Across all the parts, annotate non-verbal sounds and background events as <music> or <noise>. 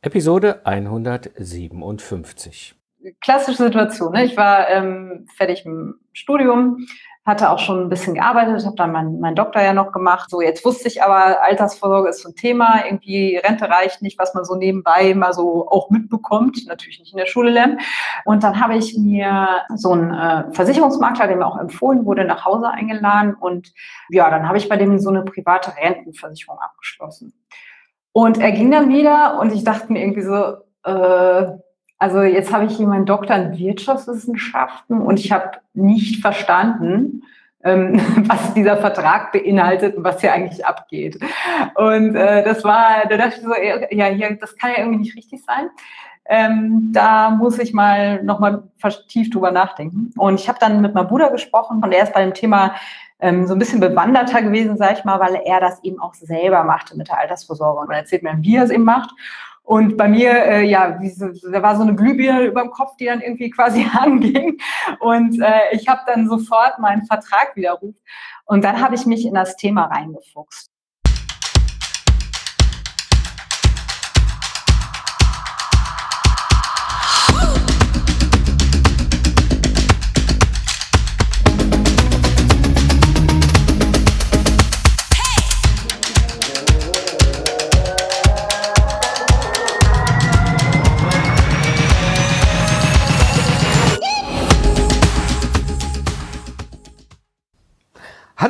Episode 157. Klassische Situation. Ne? Ich war ähm, fertig im Studium, hatte auch schon ein bisschen gearbeitet, habe dann meinen mein Doktor ja noch gemacht. So, jetzt wusste ich aber, Altersvorsorge ist so ein Thema. Irgendwie Rente reicht nicht, was man so nebenbei mal so auch mitbekommt. Natürlich nicht in der Schule lernen. Und dann habe ich mir so einen äh, Versicherungsmakler, der mir auch empfohlen wurde, nach Hause eingeladen. Und ja, dann habe ich bei dem so eine private Rentenversicherung abgeschlossen. Und er ging dann wieder und ich dachte mir irgendwie so, äh, also jetzt habe ich hier meinen Doktor in Wirtschaftswissenschaften und ich habe nicht verstanden, ähm, <laughs> was dieser Vertrag beinhaltet und was hier eigentlich abgeht. Und äh, das war, da dachte ich so, ja, hier, das kann ja irgendwie nicht richtig sein. Ähm, da muss ich mal nochmal vertieft drüber nachdenken. Und ich habe dann mit meinem Bruder gesprochen und er ist bei dem Thema ähm, so ein bisschen bewanderter gewesen, sage ich mal, weil er das eben auch selber machte mit der Altersvorsorge und er erzählt mir, wie er es eben macht. Und bei mir, äh, ja, wie so, da war so eine Glühbirne über dem Kopf, die dann irgendwie <laughs> quasi anging. Und äh, ich habe dann sofort meinen Vertrag widerrufen. Und dann habe ich mich in das Thema reingefuchst.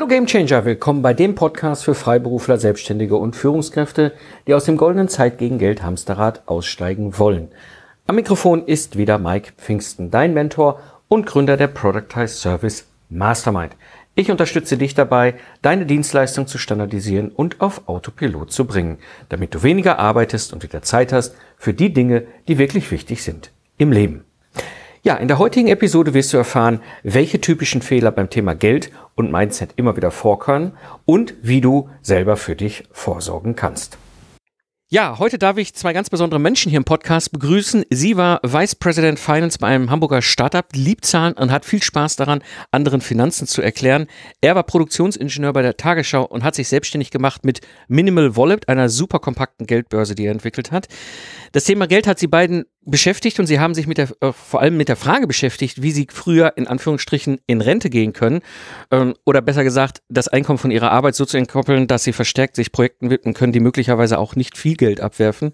Hallo Gamechanger, willkommen bei dem Podcast für Freiberufler, Selbstständige und Führungskräfte, die aus dem goldenen Zeit gegen Geld Hamsterrad aussteigen wollen. Am Mikrofon ist wieder Mike Pfingsten, dein Mentor und Gründer der Productize Service Mastermind. Ich unterstütze dich dabei, deine Dienstleistung zu standardisieren und auf Autopilot zu bringen, damit du weniger arbeitest und wieder Zeit hast für die Dinge, die wirklich wichtig sind im Leben. Ja, in der heutigen Episode wirst du erfahren, welche typischen Fehler beim Thema Geld und Mindset immer wieder vorkommen und wie du selber für dich vorsorgen kannst. Ja, heute darf ich zwei ganz besondere Menschen hier im Podcast begrüßen. Sie war Vice President Finance bei einem Hamburger Startup, liebt Zahlen und hat viel Spaß daran, anderen Finanzen zu erklären. Er war Produktionsingenieur bei der Tagesschau und hat sich selbstständig gemacht mit Minimal Wallet, einer super kompakten Geldbörse, die er entwickelt hat. Das Thema Geld hat sie beiden beschäftigt und sie haben sich mit der, äh, vor allem mit der Frage beschäftigt, wie sie früher in Anführungsstrichen in Rente gehen können ähm, oder besser gesagt, das Einkommen von ihrer Arbeit so zu entkoppeln, dass sie verstärkt sich Projekten widmen können, die möglicherweise auch nicht viel Geld abwerfen.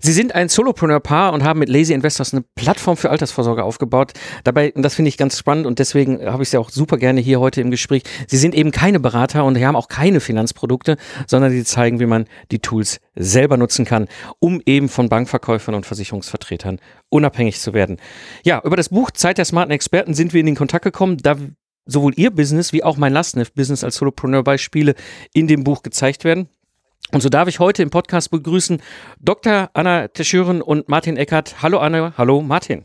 Sie sind ein Solopreneur-Paar und haben mit Lazy Investors eine Plattform für Altersvorsorge aufgebaut. Dabei, und das finde ich ganz spannend und deswegen habe ich sie auch super gerne hier heute im Gespräch. Sie sind eben keine Berater und haben auch keine Finanzprodukte, sondern sie zeigen, wie man die Tools selber nutzen kann, um eben von Bankverkäufern und Versicherungsvertretern unabhängig zu werden. Ja, über das Buch Zeit der smarten Experten sind wir in den Kontakt gekommen, da sowohl ihr Business wie auch mein Lastneft-Business als Solopreneur-Beispiele in dem Buch gezeigt werden. Und so darf ich heute im Podcast begrüßen Dr. Anna Teschüren und Martin Eckert. Hallo Anna, hallo Martin.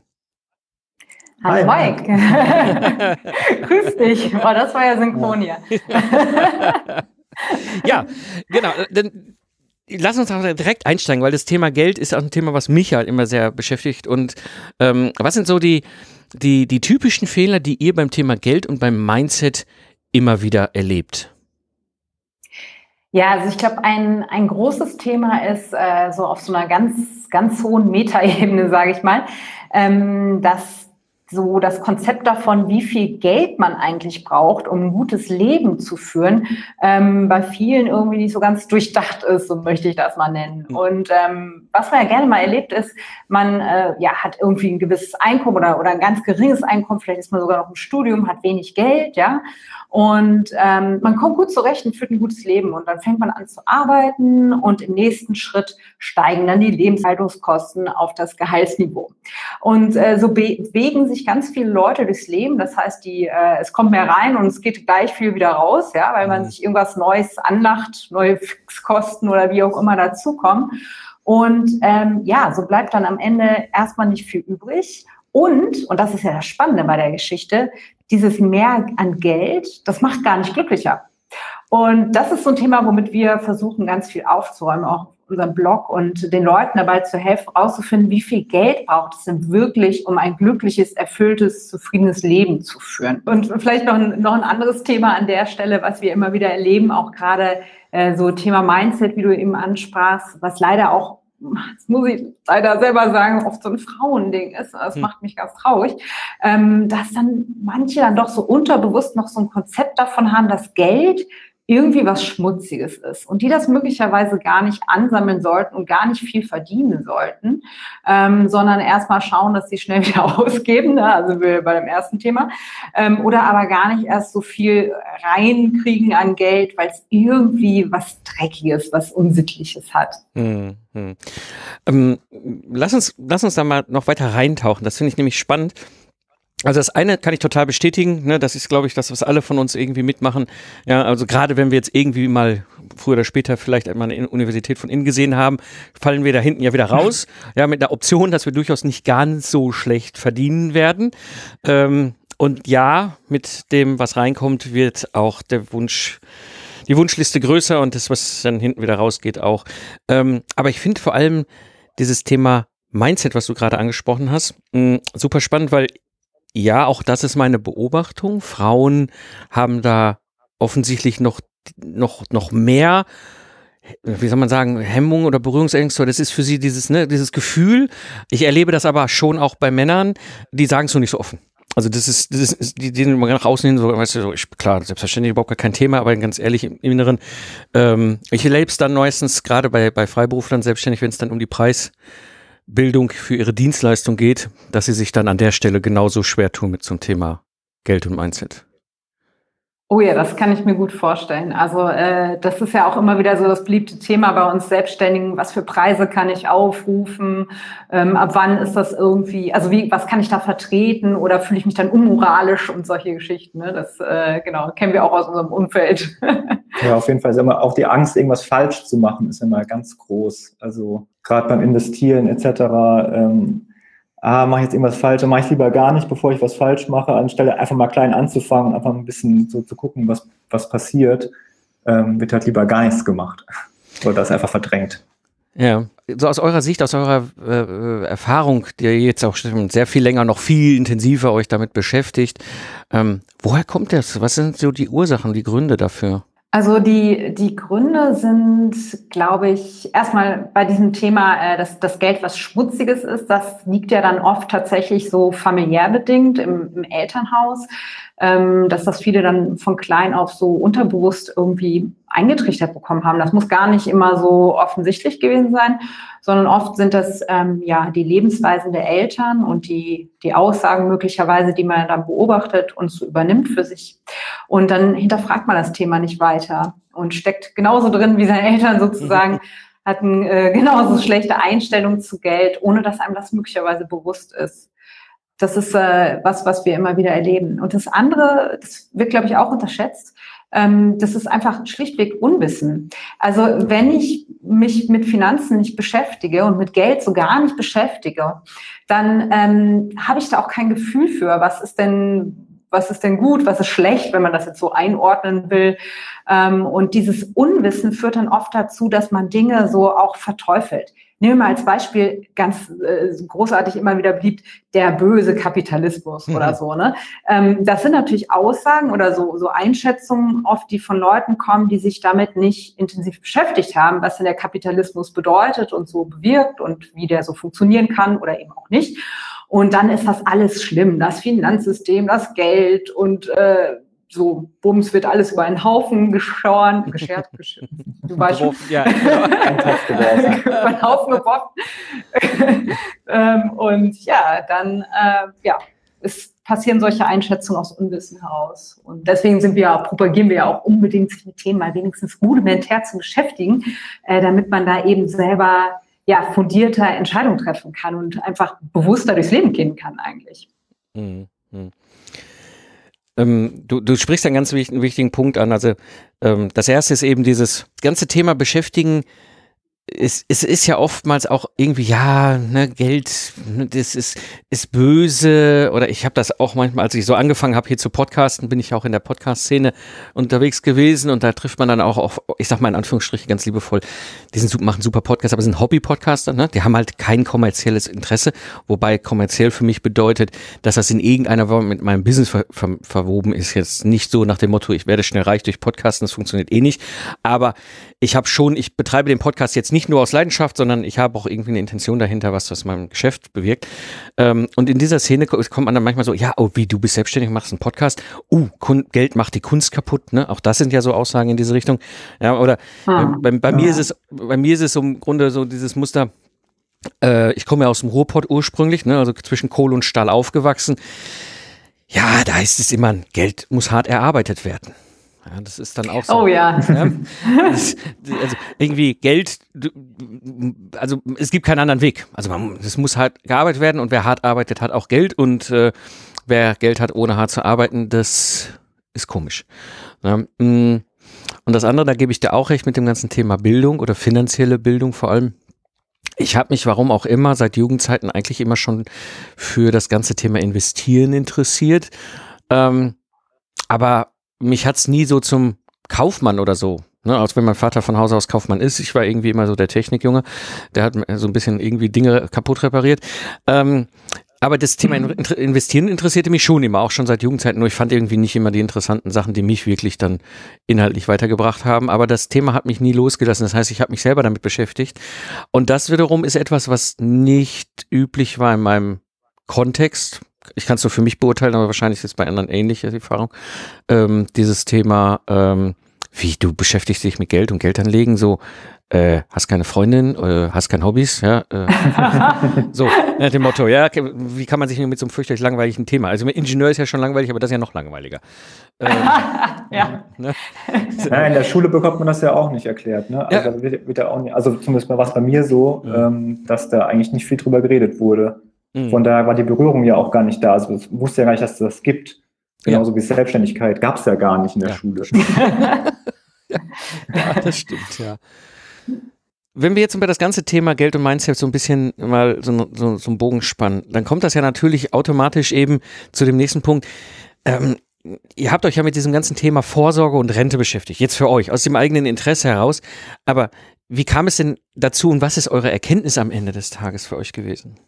Hallo Hi. Mike. <laughs> Grüß dich. Oh, das war ja synchron hier. <laughs> ja, genau. Denn Lass uns auch direkt einsteigen, weil das Thema Geld ist auch ein Thema, was mich halt immer sehr beschäftigt. Und ähm, was sind so die, die, die typischen Fehler, die ihr beim Thema Geld und beim Mindset immer wieder erlebt? Ja, also ich glaube, ein, ein großes Thema ist äh, so auf so einer ganz, ganz hohen Metaebene, <laughs> sage ich mal, ähm, dass so das Konzept davon, wie viel Geld man eigentlich braucht, um ein gutes Leben zu führen, ähm, bei vielen irgendwie nicht so ganz durchdacht ist, so möchte ich das mal nennen. Mhm. Und ähm, was man ja gerne mal erlebt ist, man äh, ja, hat irgendwie ein gewisses Einkommen oder, oder ein ganz geringes Einkommen, vielleicht ist man sogar noch im Studium, hat wenig Geld, ja, und ähm, man kommt gut zurecht und führt ein gutes Leben. Und dann fängt man an zu arbeiten und im nächsten Schritt steigen dann die Lebenshaltungskosten auf das Gehaltsniveau. Und äh, so bewegen sich ganz viele Leute durchs Leben. Das heißt, die, äh, es kommt mehr rein und es geht gleich viel wieder raus, ja, weil man mhm. sich irgendwas Neues anlacht, neue Fixkosten oder wie auch immer dazukommen. Und ähm, ja, so bleibt dann am Ende erstmal nicht viel übrig. Und, und das ist ja das Spannende bei der Geschichte, dieses Mehr an Geld, das macht gar nicht glücklicher. Und das ist so ein Thema, womit wir versuchen, ganz viel aufzuräumen, auch unserem Blog und den Leuten dabei zu helfen, herauszufinden, wie viel Geld braucht es denn wirklich, um ein glückliches, erfülltes, zufriedenes Leben zu führen. Und vielleicht noch ein, noch ein anderes Thema an der Stelle, was wir immer wieder erleben, auch gerade äh, so Thema Mindset, wie du eben ansprachst, was leider auch das muss ich leider selber sagen, oft so ein Frauending ist. Das hm. macht mich ganz traurig, ähm, dass dann manche dann doch so unterbewusst noch so ein Konzept davon haben, dass Geld irgendwie was Schmutziges ist und die das möglicherweise gar nicht ansammeln sollten und gar nicht viel verdienen sollten, ähm, sondern erstmal schauen, dass sie schnell <laughs> wieder ausgeben, ne? also bei dem ersten Thema, ähm, oder aber gar nicht erst so viel reinkriegen an Geld, weil es irgendwie was Dreckiges, was Unsittliches hat. Hm, hm. Ähm, lass uns, lass uns da mal noch weiter reintauchen. Das finde ich nämlich spannend. Also das eine kann ich total bestätigen, ne, das ist, glaube ich, das, was alle von uns irgendwie mitmachen. Ja, also gerade wenn wir jetzt irgendwie mal früher oder später vielleicht einmal eine Universität von innen gesehen haben, fallen wir da hinten ja wieder raus. <laughs> Ja, mit der Option, dass wir durchaus nicht ganz so schlecht verdienen werden. Ähm, und ja, mit dem, was reinkommt, wird auch der Wunsch, die Wunschliste größer und das, was dann hinten wieder rausgeht, auch. Ähm, aber ich finde vor allem dieses Thema Mindset, was du gerade angesprochen hast, mh, super spannend, weil ja, auch das ist meine Beobachtung. Frauen haben da offensichtlich noch, noch, noch mehr, wie soll man sagen, Hemmung oder Berührungsängste. Das ist für sie dieses, ne, dieses Gefühl. Ich erlebe das aber schon auch bei Männern, die sagen es nur nicht so offen. Also das ist, das ist die, die nach außen hin so, weißt du, so, ich, klar, selbstverständlich überhaupt gar kein Thema, aber ganz ehrlich im Inneren, ähm, ich erlebe es dann meistens gerade bei, bei Freiberuflern selbstständig, wenn es dann um die Preis, Bildung für ihre Dienstleistung geht, dass sie sich dann an der Stelle genauso schwer tun mit zum Thema Geld und Mindset. Oh ja, das kann ich mir gut vorstellen. Also äh, das ist ja auch immer wieder so das beliebte Thema bei uns Selbstständigen. Was für Preise kann ich aufrufen? Ähm, ab wann ist das irgendwie? Also wie, was kann ich da vertreten? Oder fühle ich mich dann unmoralisch und solche Geschichten? Ne? Das äh, genau kennen wir auch aus unserem Umfeld. <laughs> ja, auf jeden Fall ist immer auch die Angst, irgendwas falsch zu machen, ist immer ganz groß. Also gerade beim Investieren etc. Ähm, ah, mache ich jetzt irgendwas falsch, dann mache ich lieber gar nicht, bevor ich was falsch mache, anstelle einfach mal klein anzufangen, einfach ein bisschen so zu gucken, was, was passiert, ähm, wird halt lieber gar nichts gemacht. <laughs> Oder das einfach verdrängt. Ja, so aus eurer Sicht, aus eurer äh, Erfahrung, die ihr jetzt auch sehr viel länger, noch viel intensiver euch damit beschäftigt, ähm, woher kommt das? Was sind so die Ursachen, die Gründe dafür? Also die, die Gründe sind, glaube ich, erstmal bei diesem Thema, äh, dass das Geld was Schmutziges ist, das liegt ja dann oft tatsächlich so familiär bedingt im, im Elternhaus ähm, dass das viele dann von klein auf so unterbewusst irgendwie eingetrichtert bekommen haben. Das muss gar nicht immer so offensichtlich gewesen sein, sondern oft sind das ähm, ja die Lebensweisen der Eltern und die, die Aussagen möglicherweise, die man dann beobachtet und so übernimmt für sich. Und dann hinterfragt man das Thema nicht weiter und steckt genauso drin wie seine Eltern sozusagen. <laughs> hatten äh, genauso schlechte Einstellungen zu Geld, ohne dass einem das möglicherweise bewusst ist. Das ist äh, was, was wir immer wieder erleben. Und das andere, das wird, glaube ich, auch unterschätzt. Ähm, das ist einfach schlichtweg Unwissen. Also wenn ich mich mit Finanzen nicht beschäftige und mit Geld so gar nicht beschäftige, dann ähm, habe ich da auch kein Gefühl für, was ist denn was ist denn gut, was ist schlecht, wenn man das jetzt so einordnen will. Ähm, und dieses Unwissen führt dann oft dazu, dass man Dinge so auch verteufelt. Nehmen wir mal als Beispiel ganz äh, großartig immer wieder beliebt, der böse Kapitalismus mhm. oder so. Ne? Ähm, das sind natürlich Aussagen oder so, so Einschätzungen oft, die von Leuten kommen, die sich damit nicht intensiv beschäftigt haben, was denn der Kapitalismus bedeutet und so bewirkt und wie der so funktionieren kann oder eben auch nicht. Und dann ist das alles schlimm, das Finanzsystem, das Geld und äh, so, Bums wird alles über einen Haufen geschoren, geschert, geschert du weißt schon. Ja, <laughs> geworfen. <laughs> über einen Haufen geworfen. <laughs> ähm, und ja, dann, äh, ja, es passieren solche Einschätzungen aus Unwissen heraus. Und deswegen sind wir, propagieren wir ja auch unbedingt, sich mit Themen mal wenigstens rudimentär zu beschäftigen, äh, damit man da eben selber ja, fundierter Entscheidungen treffen kann und einfach bewusster durchs Leben gehen kann eigentlich. Mhm. Ähm, du, du sprichst einen ganz wichtigen, wichtigen Punkt an. Also ähm, das erste ist eben dieses ganze Thema beschäftigen es, es ist ja oftmals auch irgendwie, ja, ne, Geld, ne, das ist, ist böse. Oder ich habe das auch manchmal, als ich so angefangen habe hier zu podcasten, bin ich auch in der Podcast-Szene unterwegs gewesen und da trifft man dann auch auf, ich sag mal in Anführungsstrichen ganz liebevoll, die sind, machen super Podcasts, aber sind Hobby-Podcaster, ne? Die haben halt kein kommerzielles Interesse, wobei kommerziell für mich bedeutet, dass das in irgendeiner Form mit meinem Business ver ver verwoben ist. Jetzt nicht so nach dem Motto, ich werde schnell reich durch Podcasten, das funktioniert eh nicht. Aber ich habe schon, ich betreibe den Podcast jetzt nicht nur aus Leidenschaft, sondern ich habe auch irgendwie eine Intention dahinter, was das meinem Geschäft bewirkt. Ähm, und in dieser Szene kommt man dann manchmal so, ja, oh, wie du bist selbstständig, machst einen Podcast. Uh, Geld macht die Kunst kaputt. Ne? Auch das sind ja so Aussagen in diese Richtung. Ja, oder hm. bei, bei, mir ist es, bei mir ist es im Grunde so dieses Muster. Äh, ich komme ja aus dem Ruhrpott ursprünglich, ne? also zwischen Kohle und Stahl aufgewachsen. Ja, da heißt es immer, Geld muss hart erarbeitet werden. Ja, das ist dann auch so. Oh ja. ja das, also irgendwie Geld, also es gibt keinen anderen Weg. Also es muss hart gearbeitet werden und wer hart arbeitet, hat auch Geld und äh, wer Geld hat, ohne hart zu arbeiten, das ist komisch. Ja, mm. und das andere, da gebe ich dir auch recht mit dem ganzen Thema Bildung oder finanzielle Bildung vor allem. Ich habe mich, warum auch immer, seit Jugendzeiten eigentlich immer schon für das ganze Thema Investieren interessiert. Ähm, aber mich hat's nie so zum Kaufmann oder so. Ne, als wenn mein Vater von Haus aus Kaufmann ist. Ich war irgendwie immer so der Technikjunge. Der hat so ein bisschen irgendwie Dinge kaputt repariert. Ähm, aber das Thema Investieren interessierte mich schon immer, auch schon seit Jugendzeiten. Nur ich fand irgendwie nicht immer die interessanten Sachen, die mich wirklich dann inhaltlich weitergebracht haben. Aber das Thema hat mich nie losgelassen. Das heißt, ich habe mich selber damit beschäftigt. Und das wiederum ist etwas, was nicht üblich war in meinem Kontext ich kann es nur für mich beurteilen, aber wahrscheinlich ist es bei anderen ähnliche Erfahrung, ähm, dieses Thema, ähm, wie du beschäftigst dich mit Geld und Geld anlegen, so, äh, hast keine Freundin, äh, hast keine Hobbys, ja, äh, <laughs> so, nach dem Motto, ja, wie kann man sich mit so einem fürchterlich langweiligen Thema, also Ingenieur ist ja schon langweilig, aber das ist ja noch langweiliger. Ähm, <laughs> ja. Ne? ja. In der Schule bekommt man das ja auch nicht erklärt, ne? Also, ja. wird, wird ja auch nicht, also zumindest mal was bei mir so, ja. ähm, dass da eigentlich nicht viel drüber geredet wurde. Mhm. Von daher war die Berührung ja auch gar nicht da. Also ich wusste ja gar nicht, dass es das gibt. Genauso ja. wie Selbstständigkeit gab es ja gar nicht in der ja. Schule. <laughs> ja, das stimmt, ja. Wenn wir jetzt über das ganze Thema Geld und Mindset so ein bisschen mal so, so, so einen Bogen spannen, dann kommt das ja natürlich automatisch eben zu dem nächsten Punkt. Ähm, ihr habt euch ja mit diesem ganzen Thema Vorsorge und Rente beschäftigt, jetzt für euch, aus dem eigenen Interesse heraus. Aber wie kam es denn dazu und was ist eure Erkenntnis am Ende des Tages für euch gewesen?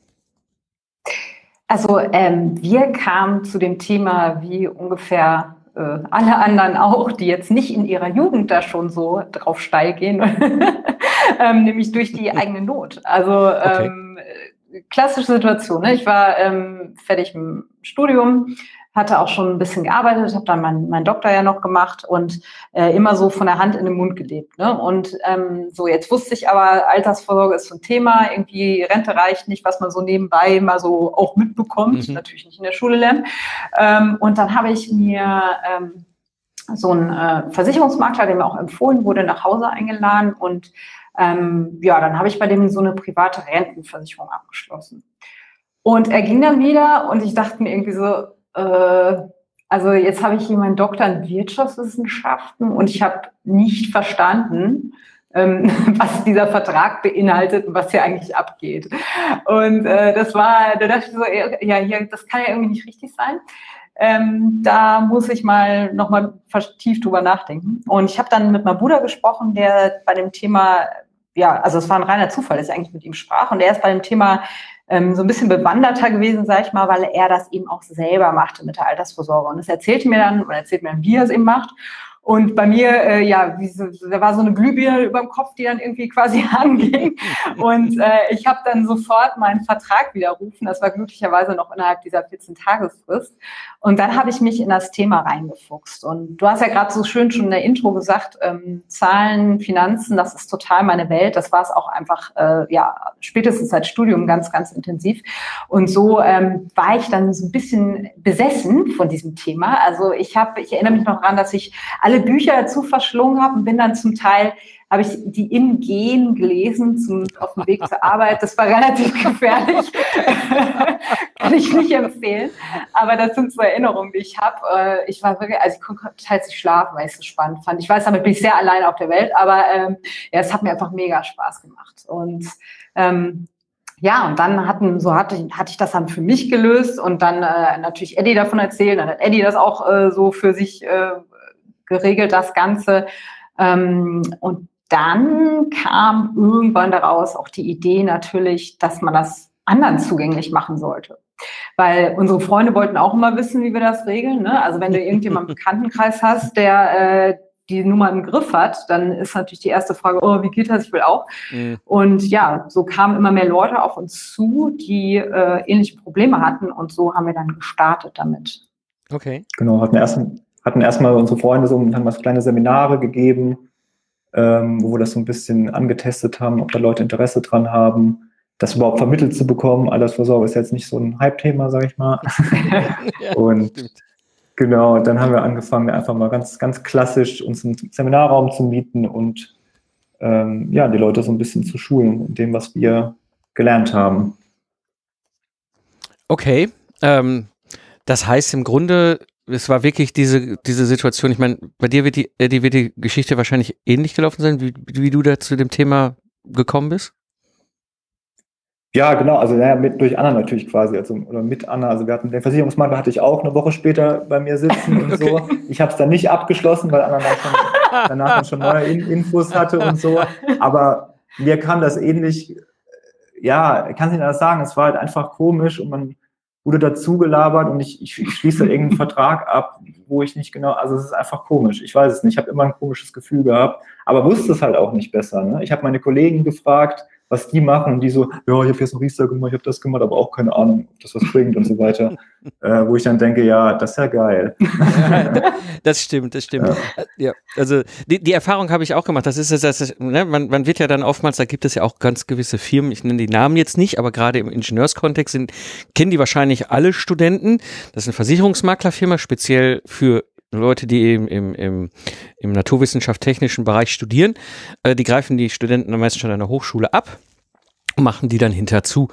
Also ähm, wir kamen zu dem Thema wie ungefähr äh, alle anderen auch, die jetzt nicht in ihrer Jugend da schon so drauf steil gehen, <laughs> ähm, nämlich durch die eigene Not. Also okay. ähm, klassische Situation. Ne? Ich war ähm, fertig im Studium, hatte auch schon ein bisschen gearbeitet, habe dann meinen mein Doktor ja noch gemacht und äh, immer so von der Hand in den Mund gelebt. Ne? Und ähm, so, jetzt wusste ich aber, Altersvorsorge ist so ein Thema, irgendwie Rente reicht nicht, was man so nebenbei mal so auch mitbekommt, mhm. natürlich nicht in der Schule lernt. Ähm, und dann habe ich mir ähm, so einen äh, Versicherungsmakler, der mir auch empfohlen wurde, nach Hause eingeladen und ähm, ja, dann habe ich bei dem so eine private Rentenversicherung abgeschlossen. Und er ging dann wieder und ich dachte mir irgendwie so, äh, also jetzt habe ich hier meinen Doktor in Wirtschaftswissenschaften und ich habe nicht verstanden, ähm, <laughs> was dieser Vertrag beinhaltet und was hier eigentlich abgeht. Und äh, das war, da dachte ich so, ja, hier, das kann ja irgendwie nicht richtig sein. Ähm, da muss ich mal nochmal vertieft drüber nachdenken. Und ich habe dann mit meinem Bruder gesprochen, der bei dem Thema, ja, also es war ein reiner Zufall, dass ich eigentlich mit ihm sprach. Und er ist bei dem Thema ähm, so ein bisschen bewanderter gewesen, sag ich mal, weil er das eben auch selber machte mit der Altersvorsorge. Und das erzählte mir dann, oder erzählt mir dann, wie er es eben macht. Und bei mir, äh, ja, wie so, da war so eine Glühbirne über dem Kopf, die dann irgendwie quasi <laughs> anging. Und äh, ich habe dann sofort meinen Vertrag widerrufen. Das war glücklicherweise noch innerhalb dieser 14-Tagesfrist. Und dann habe ich mich in das Thema reingefuchst. Und du hast ja gerade so schön schon in der Intro gesagt, ähm, Zahlen, Finanzen, das ist total meine Welt. Das war es auch einfach, äh, ja, spätestens seit Studium ganz, ganz intensiv. Und so ähm, war ich dann so ein bisschen besessen von diesem Thema. Also ich habe, ich erinnere mich noch daran, dass ich alle alle Bücher dazu verschlungen habe und bin dann zum Teil, habe ich die im Gehen gelesen zum, auf dem Weg zur Arbeit. Das war relativ <laughs> gefährlich. <laughs> Kann ich nicht empfehlen. Aber das sind so Erinnerungen, die ich habe. Äh, ich war wirklich, also ich konnte teils nicht schlafen, weil ich es so spannend fand. Ich weiß, damit bin ich sehr alleine auf der Welt, aber ähm, ja, es hat mir einfach mega Spaß gemacht. Und ähm, ja, und dann hatten, so hatte, ich, hatte ich das dann für mich gelöst und dann äh, natürlich Eddie davon erzählt, dann hat Eddie das auch äh, so für sich äh, geregelt, das Ganze. Ähm, und dann kam irgendwann daraus auch die Idee natürlich, dass man das anderen zugänglich machen sollte. Weil unsere Freunde wollten auch immer wissen, wie wir das regeln. Ne? Also wenn du irgendjemanden im <laughs> Bekanntenkreis hast, der, äh, die Nummer im Griff hat, dann ist natürlich die erste Frage, oh, wie geht das? Ich will auch. Mhm. Und ja, so kamen immer mehr Leute auf uns zu, die äh, ähnliche Probleme hatten und so haben wir dann gestartet damit. Okay. Genau, hatten erst hatten erstmal unsere Freunde so und haben was kleine Seminare gegeben, ähm, wo wir das so ein bisschen angetestet haben, ob da Leute Interesse dran haben, das überhaupt vermittelt zu bekommen. Altersvorsorge ist jetzt nicht so ein Hype-Thema, sag ich mal. <laughs> ja, und stimmt. genau, dann haben wir angefangen, einfach mal ganz, ganz klassisch uns einen Seminarraum zu mieten und ähm, ja, die Leute so ein bisschen zu schulen in dem, was wir gelernt haben. Okay. Ähm, das heißt im Grunde, es war wirklich diese, diese Situation, ich meine, bei dir wird die, äh, die, wird die Geschichte wahrscheinlich ähnlich gelaufen sein, wie, wie du da zu dem Thema gekommen bist? Ja, genau, also ja, mit, durch Anna natürlich quasi, also oder mit Anna. Also wir hatten den Versicherungsmakler hatte ich auch eine Woche später bei mir sitzen <laughs> und okay. so. Ich habe es dann nicht abgeschlossen, weil Anna dann schon, danach dann schon neue In Infos hatte und so. Aber mir kam das ähnlich, ja, kann ich nicht anders sagen, es war halt einfach komisch und man wurde dazu gelabert und ich, ich, ich schließe irgendeinen Vertrag ab, wo ich nicht genau, also es ist einfach komisch. Ich weiß es nicht. Ich habe immer ein komisches Gefühl gehabt, aber wusste es halt auch nicht besser. Ne? Ich habe meine Kollegen gefragt, was die machen und die so, ja, ich habe jetzt noch Riester gemacht, ich habe das gemacht, aber auch keine Ahnung, ob das was bringt und so weiter. <laughs> äh, wo ich dann denke, ja, das ist ja geil. <laughs> das stimmt, das stimmt. Ja, ja also die, die Erfahrung habe ich auch gemacht. Das ist das, das ne, man, man wird ja dann oftmals, da gibt es ja auch ganz gewisse Firmen, ich nenne die Namen jetzt nicht, aber gerade im Ingenieurskontext sind, kennen die wahrscheinlich alle Studenten. Das ist eine Versicherungsmaklerfirma, speziell für Leute, die im, im, im, im naturwissenschaft-technischen Bereich studieren, äh, die greifen die Studenten am meisten schon an der Hochschule ab und machen die dann hinter zu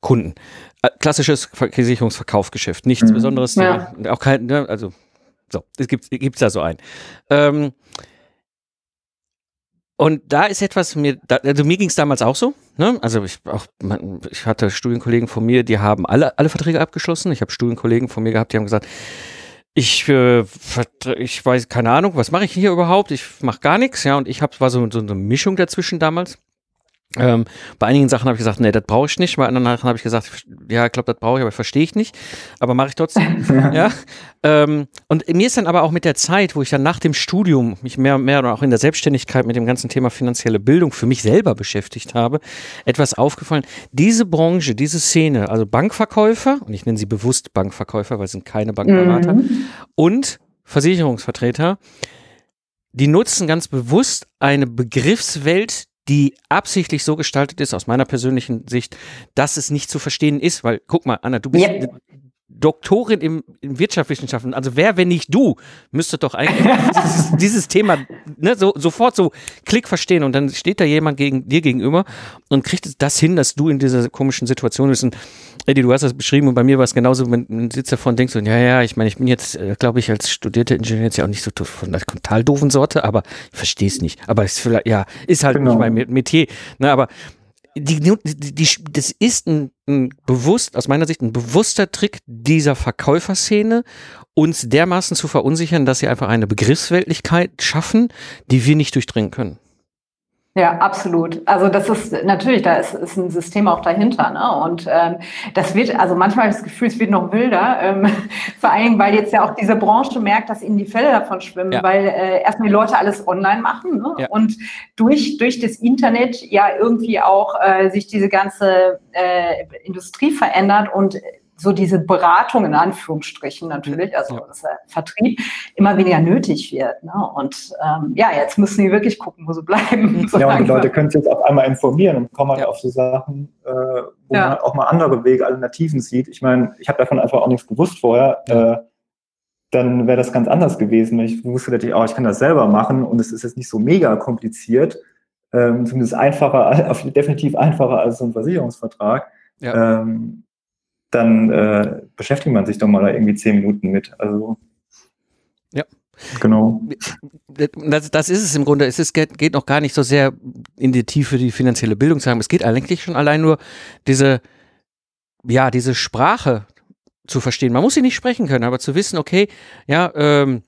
Kunden. Äh, klassisches Versicherungsverkaufsgeschäft, nichts mhm. Besonderes, ja. auch kein, ne, also so, es gibt gibt's da so ein. Ähm, und da ist etwas mir, also mir ging es damals auch so. Ne? Also ich auch, ich hatte Studienkollegen von mir, die haben alle alle Verträge abgeschlossen. Ich habe Studienkollegen von mir gehabt, die haben gesagt, ich, äh, ich weiß keine Ahnung, was mache ich hier überhaupt? Ich mache gar nichts, ja. Und ich habe war so, so eine Mischung dazwischen damals. Ähm, bei einigen Sachen habe ich gesagt, nee, das brauche ich nicht. Bei anderen Sachen habe ich gesagt, ja, ich glaube, das brauche ich, aber verstehe ich nicht. Aber mache ich trotzdem. <laughs> ja. Ähm, und mir ist dann aber auch mit der Zeit, wo ich dann nach dem Studium mich mehr, mehr oder auch in der Selbstständigkeit mit dem ganzen Thema finanzielle Bildung für mich selber beschäftigt habe, etwas aufgefallen. Diese Branche, diese Szene, also Bankverkäufer, und ich nenne sie bewusst Bankverkäufer, weil es sind keine Bankberater, mhm. und Versicherungsvertreter, die nutzen ganz bewusst eine Begriffswelt, die absichtlich so gestaltet ist, aus meiner persönlichen Sicht, dass es nicht zu verstehen ist, weil, guck mal, Anna, du bist, ja. Doktorin im, in Wirtschaftswissenschaften, also wer, wenn nicht du, müsste doch eigentlich <laughs> dieses, dieses, Thema ne, so, sofort so klick verstehen und dann steht da jemand gegen dir gegenüber und kriegt das hin, dass du in dieser komischen Situation bist. Und Eddie, du hast das beschrieben und bei mir war es genauso, man sitzt davon und denkt so, ja, ja, ich meine, ich bin jetzt, äh, glaube ich, als studierter Ingenieur jetzt ja auch nicht so von der total doofen Sorte, aber ich verstehe es nicht. Aber es ist vielleicht, ja, ist halt genau. nicht mein Metier. Ne, aber die, die, die, das ist ein, ein bewusst, aus meiner Sicht, ein bewusster Trick dieser Verkäuferszene, uns dermaßen zu verunsichern, dass sie einfach eine Begriffsweltlichkeit schaffen, die wir nicht durchdringen können. Ja, absolut. Also das ist natürlich, da ist, ist ein System auch dahinter. Ne? Und ähm, das wird, also manchmal das Gefühl, es wird noch wilder, ähm, <laughs> vor allem, weil jetzt ja auch diese Branche merkt, dass ihnen die Fälle davon schwimmen, ja. weil äh, erstmal die Leute alles online machen ne? Ja. und durch, durch das Internet ja irgendwie auch äh, sich diese ganze äh, Industrie verändert und so diese Beratung in Anführungsstrichen natürlich, also ja. Vertrieb, immer weniger nötig wird. Ne? Und ähm, ja, jetzt müssen die wirklich gucken, wo sie bleiben. So <laughs> ja, und die Leute können sich jetzt auf einmal informieren und kommen halt ja. auf so Sachen, äh, wo ja. man auch mal andere Wege, Alternativen sieht. Ich meine, ich habe davon einfach auch nichts gewusst vorher. Äh, dann wäre das ganz anders gewesen. Ich wusste natürlich auch, ich kann das selber machen und es ist jetzt nicht so mega kompliziert. Ähm, zumindest einfacher, <laughs> definitiv einfacher als so ein Versicherungsvertrag. Ja. Ähm, dann äh, beschäftigt man sich doch mal da irgendwie zehn Minuten mit. Also ja. Genau. Das, das ist es im Grunde. Es ist, geht noch gar nicht so sehr in die Tiefe die finanzielle Bildung zu haben. Es geht eigentlich schon allein nur diese, ja, diese Sprache zu verstehen. Man muss sie nicht sprechen können, aber zu wissen, okay, ja, ähm,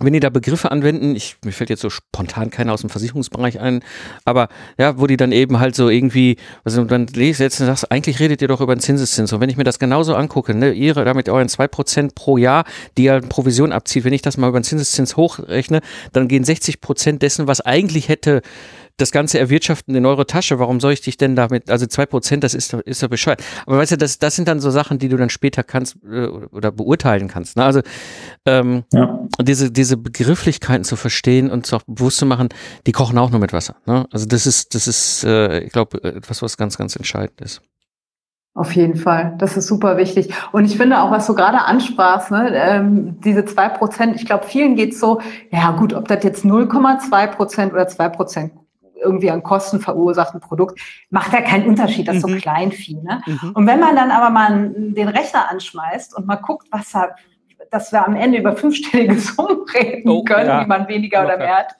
wenn die da Begriffe anwenden, ich, mir fällt jetzt so spontan keiner aus dem Versicherungsbereich ein, aber ja, wo die dann eben halt so irgendwie, also dann lese jetzt und sagst, eigentlich redet ihr doch über den Zinseszins. Und wenn ich mir das genauso angucke, ne, ihre damit euren zwei Prozent pro Jahr, die ihr Provision abzieht, wenn ich das mal über den Zinseszins hochrechne, dann gehen 60 Prozent dessen, was eigentlich hätte das Ganze erwirtschaften in eure Tasche, warum soll ich dich denn damit, also zwei Prozent, das ist doch, ist doch bescheuert. Aber weißt du, das, das sind dann so Sachen, die du dann später kannst äh, oder beurteilen kannst. Ne? Also ähm, ja. diese, diese Begrifflichkeiten zu verstehen und auch bewusst zu machen, die kochen auch nur mit Wasser. Ne? Also das ist, das ist, äh, ich glaube, etwas, was ganz, ganz entscheidend ist. Auf jeden Fall, das ist super wichtig. Und ich finde auch, was du gerade ansprachst, ne, ähm, diese zwei Prozent, ich glaube, vielen geht's so, ja gut, ob das jetzt 0,2 Prozent oder zwei Prozent irgendwie an Kosten verursachten Produkt, macht ja keinen Unterschied, das ist mhm. so Kleinvieh. Ne? Mhm. Und wenn man dann aber mal den Rechner anschmeißt und mal guckt, was da dass wir am Ende über fünfstellige Summen <laughs> reden oh, können, ja. die man weniger okay. oder mehr hat.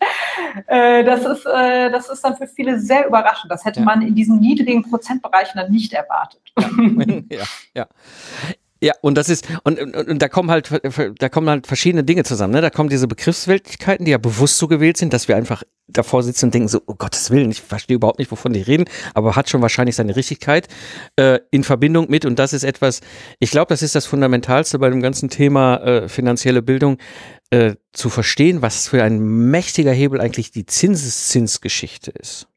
Äh, das, ist, äh, das ist dann für viele sehr überraschend. Das hätte ja. man in diesen niedrigen Prozentbereichen dann nicht erwartet. Ja, <laughs> ja. Ja, und das ist, und, und, und, da kommen halt, da kommen halt verschiedene Dinge zusammen. Ne? Da kommen diese Begriffsweltlichkeiten, die ja bewusst so gewählt sind, dass wir einfach davor sitzen und denken so, oh Gottes Willen, ich verstehe überhaupt nicht, wovon die reden, aber hat schon wahrscheinlich seine Richtigkeit äh, in Verbindung mit, und das ist etwas, ich glaube, das ist das Fundamentalste bei dem ganzen Thema äh, finanzielle Bildung, äh, zu verstehen, was für ein mächtiger Hebel eigentlich die Zinseszinsgeschichte ist.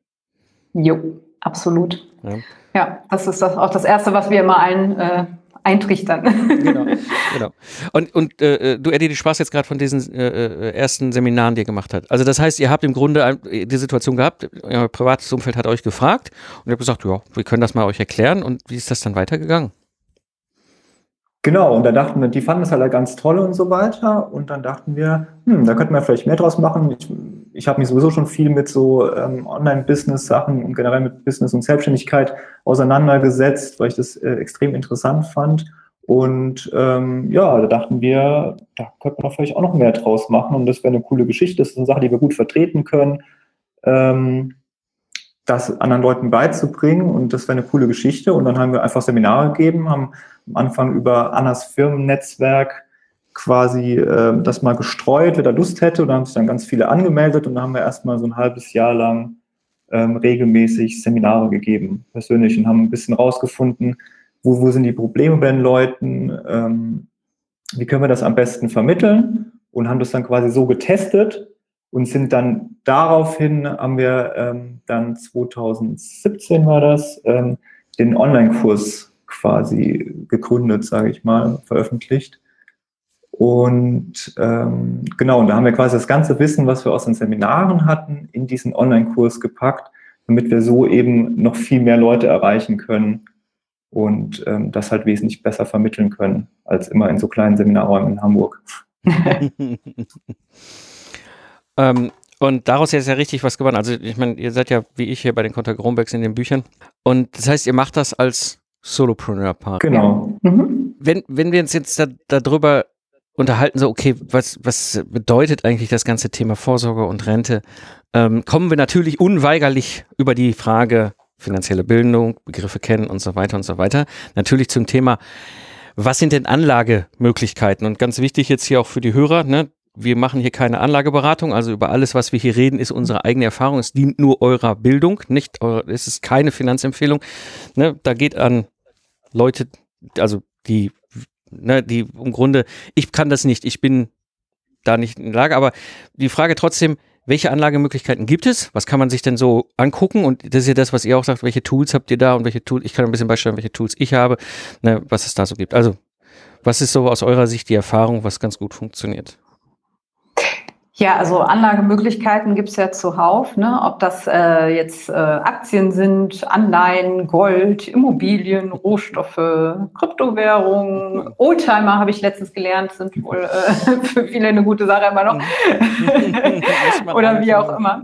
Jo, absolut. Ja. ja, das ist das, auch das Erste, was wir immer allen äh, eintrichtern. Genau, <laughs> genau. Und, und äh, du, Eddie, du sprachst jetzt gerade von diesen äh, äh, ersten Seminaren, die ihr gemacht habt. Also das heißt, ihr habt im Grunde die Situation gehabt, euer privates Umfeld hat euch gefragt und ihr habt gesagt, ja, wir können das mal euch erklären. Und wie ist das dann weitergegangen? Genau, und da dachten wir, die fanden es halt ganz toll und so weiter. Und dann dachten wir, hm, da könnten wir vielleicht mehr draus machen. Ich, ich habe mich sowieso schon viel mit so ähm, Online-Business-Sachen und generell mit Business und Selbstständigkeit auseinandergesetzt, weil ich das äh, extrem interessant fand. Und ähm, ja, da dachten wir, da könnte man vielleicht auch noch mehr draus machen und das wäre eine coole Geschichte. Das ist eine Sache, die wir gut vertreten können. Ähm, das anderen Leuten beizubringen und das wäre eine coole Geschichte. Und dann haben wir einfach Seminare gegeben, haben am Anfang über Annas Firmennetzwerk quasi äh, das mal gestreut, wer da Lust hätte. Und da haben sich dann ganz viele angemeldet und dann haben wir erstmal so ein halbes Jahr lang ähm, regelmäßig Seminare gegeben, persönlich, und haben ein bisschen rausgefunden, wo, wo sind die Probleme bei den Leuten, ähm, wie können wir das am besten vermitteln und haben das dann quasi so getestet und sind dann daraufhin, haben wir ähm, dann 2017 war das, ähm, den Online-Kurs quasi gegründet, sage ich mal, veröffentlicht. Und ähm, genau, und da haben wir quasi das ganze Wissen, was wir aus den Seminaren hatten, in diesen Online-Kurs gepackt, damit wir so eben noch viel mehr Leute erreichen können und ähm, das halt wesentlich besser vermitteln können, als immer in so kleinen Seminarräumen in Hamburg. <laughs> ähm, und daraus ist ja richtig was gewonnen. Also ich meine, ihr seid ja wie ich hier bei den Rombergs in den Büchern. Und das heißt, ihr macht das als Solopreneur-Part. Genau. Mhm. Wenn, wenn wir uns jetzt da, darüber unterhalten, so, okay, was, was bedeutet eigentlich das ganze Thema Vorsorge und Rente, ähm, kommen wir natürlich unweigerlich über die Frage finanzielle Bildung, Begriffe kennen und so weiter und so weiter. Natürlich zum Thema, was sind denn Anlagemöglichkeiten? Und ganz wichtig jetzt hier auch für die Hörer, ne, wir machen hier keine Anlageberatung, also über alles, was wir hier reden, ist unsere eigene Erfahrung. Es dient nur eurer Bildung, nicht eure, es ist keine Finanzempfehlung. Ne, da geht an Leute, also die, ne, die im Grunde, ich kann das nicht, ich bin da nicht in der Lage, aber die Frage trotzdem, welche Anlagemöglichkeiten gibt es? Was kann man sich denn so angucken? Und das ist ja das, was ihr auch sagt, welche Tools habt ihr da und welche Tools, ich kann ein bisschen beispielen, welche Tools ich habe, ne, was es da so gibt. Also, was ist so aus eurer Sicht die Erfahrung, was ganz gut funktioniert? Ja, also Anlagemöglichkeiten gibt's ja zuhauf, ne? ob das äh, jetzt äh, Aktien sind, Anleihen, Gold, Immobilien, Rohstoffe, Kryptowährungen, <laughs> Oldtimer habe ich letztens gelernt, sind wohl äh, <laughs> für viele eine gute Sache immer noch. <laughs> Oder wie auch immer.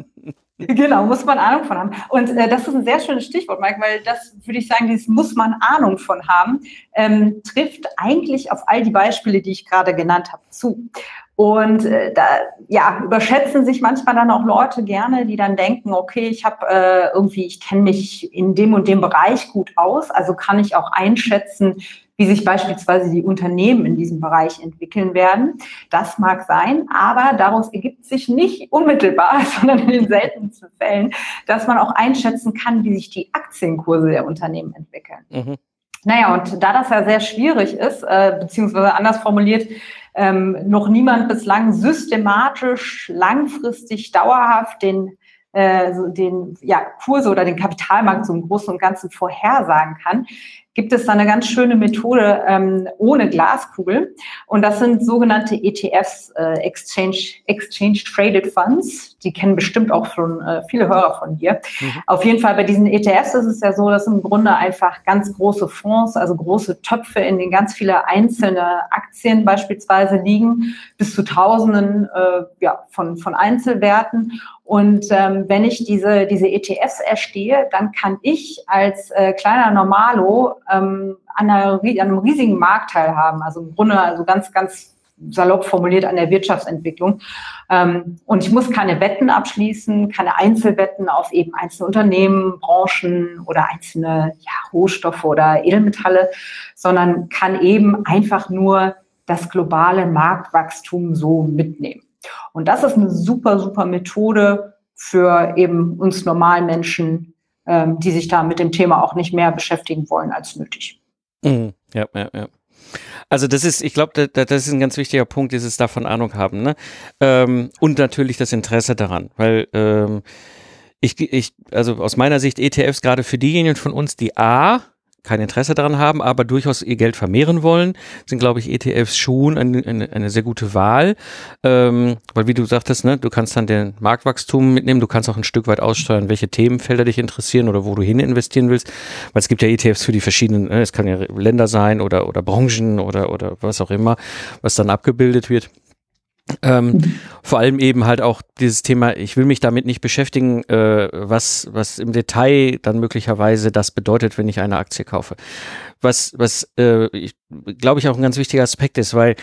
<laughs> Genau, muss man Ahnung von haben. Und äh, das ist ein sehr schönes Stichwort, Mike, weil das würde ich sagen, dieses muss man Ahnung von haben, ähm, trifft eigentlich auf all die Beispiele, die ich gerade genannt habe, zu. Und äh, da ja, überschätzen sich manchmal dann auch Leute gerne, die dann denken, okay, ich habe äh, irgendwie, ich kenne mich in dem und dem Bereich gut aus, also kann ich auch einschätzen, wie sich beispielsweise die Unternehmen in diesem Bereich entwickeln werden. Das mag sein, aber daraus ergibt sich nicht unmittelbar, <laughs> sondern in den seltensten Fällen, dass man auch einschätzen kann, wie sich die Aktienkurse der Unternehmen entwickeln. Mhm. Naja, und da das ja sehr schwierig ist, äh, beziehungsweise anders formuliert, ähm, noch niemand bislang systematisch, langfristig, dauerhaft den äh, den ja, Kurse oder den Kapitalmarkt so im Großen und Ganzen vorhersagen kann, gibt es da eine ganz schöne Methode ähm, ohne Glaskugel. Und das sind sogenannte ETFs, äh, Exchange, Exchange Traded Funds. Die kennen bestimmt auch schon äh, viele Hörer von dir. Mhm. Auf jeden Fall bei diesen ETFs ist es ja so, dass im Grunde einfach ganz große Fonds, also große Töpfe, in denen ganz viele einzelne Aktien beispielsweise liegen, bis zu Tausenden äh, ja, von, von Einzelwerten. Und ähm, wenn ich diese, diese ETFs erstehe, dann kann ich als äh, kleiner Normalo ähm, an, einer, an einem riesigen Marktteil haben. Also im Grunde also ganz, ganz salopp formuliert an der Wirtschaftsentwicklung. Ähm, und ich muss keine Wetten abschließen, keine Einzelwetten auf eben einzelne Unternehmen, Branchen oder einzelne ja, Rohstoffe oder Edelmetalle, sondern kann eben einfach nur das globale Marktwachstum so mitnehmen. Und das ist eine super, super Methode für eben uns normalen Menschen, ähm, die sich da mit dem Thema auch nicht mehr beschäftigen wollen als nötig. Mhm. Ja, ja, ja. Also das ist, ich glaube, das ist ein ganz wichtiger Punkt, dieses davon Ahnung haben, ne? Ähm, und natürlich das Interesse daran, weil ähm, ich, ich, also aus meiner Sicht ETFs gerade für diejenigen von uns, die A kein Interesse daran haben, aber durchaus ihr Geld vermehren wollen, sind, glaube ich, ETFs schon eine, eine, eine sehr gute Wahl. Ähm, weil wie du sagtest, ne, du kannst dann den Marktwachstum mitnehmen, du kannst auch ein Stück weit aussteuern, welche Themenfelder dich interessieren oder wo du hin investieren willst. Weil es gibt ja ETFs für die verschiedenen, ne, es kann ja Länder sein oder, oder Branchen oder, oder was auch immer, was dann abgebildet wird. Ähm, mhm. Vor allem eben halt auch dieses Thema, ich will mich damit nicht beschäftigen, äh, was, was im Detail dann möglicherweise das bedeutet, wenn ich eine Aktie kaufe. Was, was äh, glaube ich auch ein ganz wichtiger Aspekt ist, weil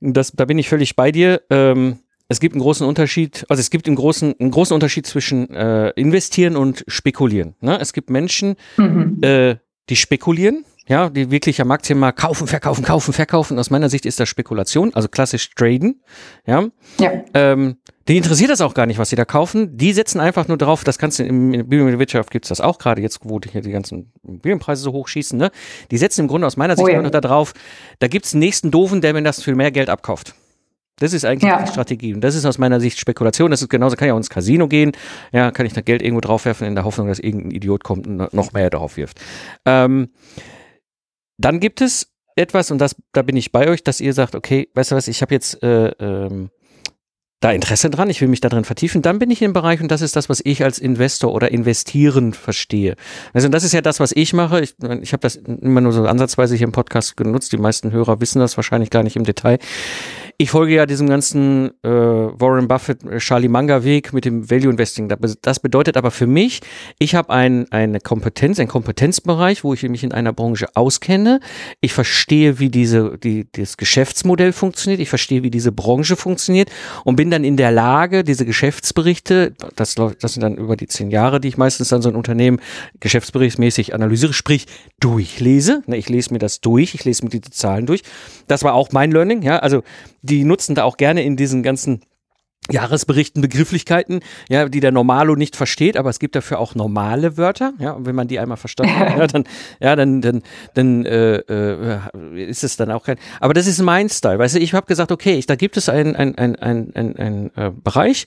das, da bin ich völlig bei dir. Ähm, es gibt einen großen Unterschied, also es gibt einen großen, einen großen Unterschied zwischen äh, investieren und spekulieren. Ne? Es gibt Menschen, mhm. äh, die spekulieren ja, die wirklich am Aktienmarkt kaufen, verkaufen, kaufen, verkaufen. Aus meiner Sicht ist das Spekulation, also klassisch Traden. Ja. ja. Ähm, die interessiert das auch gar nicht, was sie da kaufen. Die setzen einfach nur darauf, das kannst du in der Immobilienwirtschaft gibt's das auch gerade jetzt, wo hier die ganzen Immobilienpreise so hochschießen, ne? Die setzen im Grunde aus meiner Sicht oh ja. nur da drauf, da gibt's einen nächsten Doofen, der mir das für mehr Geld abkauft. Das ist eigentlich ja. die Strategie. Und das ist aus meiner Sicht Spekulation. Das ist genauso, kann ja auch ins Casino gehen. Ja, kann ich da Geld irgendwo draufwerfen in der Hoffnung, dass irgendein Idiot kommt und noch mehr drauf wirft. Ähm, dann gibt es etwas, und das, da bin ich bei euch, dass ihr sagt, okay, weißt du was, ich habe jetzt äh, ähm, da Interesse dran, ich will mich da drin vertiefen, dann bin ich im Bereich und das ist das, was ich als Investor oder investieren verstehe. Also das ist ja das, was ich mache. Ich, ich habe das immer nur so ansatzweise hier im Podcast genutzt. Die meisten Hörer wissen das wahrscheinlich gar nicht im Detail ich folge ja diesem ganzen äh, Warren Buffett, äh, Charlie Manga Weg mit dem Value Investing. Das bedeutet aber für mich, ich habe ein, eine Kompetenz, einen Kompetenzbereich, wo ich mich in einer Branche auskenne. Ich verstehe, wie diese, die, das Geschäftsmodell funktioniert. Ich verstehe, wie diese Branche funktioniert und bin dann in der Lage, diese Geschäftsberichte, das, das sind dann über die zehn Jahre, die ich meistens dann so ein Unternehmen geschäftsberichtsmäßig analysiere, sprich durchlese. Ich lese mir das durch, ich lese mir diese Zahlen durch. Das war auch mein Learning, ja. Also die nutzen da auch gerne in diesen ganzen Jahresberichten Begrifflichkeit,en ja, die der Normalo nicht versteht, aber es gibt dafür auch normale Wörter, ja, und wenn man die einmal verstanden hat, ja, dann, ja, dann, dann, dann äh, äh, ist es dann auch kein. Aber das ist mein Style, weißt du, ich habe gesagt, okay, ich, da gibt es einen ein, ein, ein, ein, ein äh, Bereich,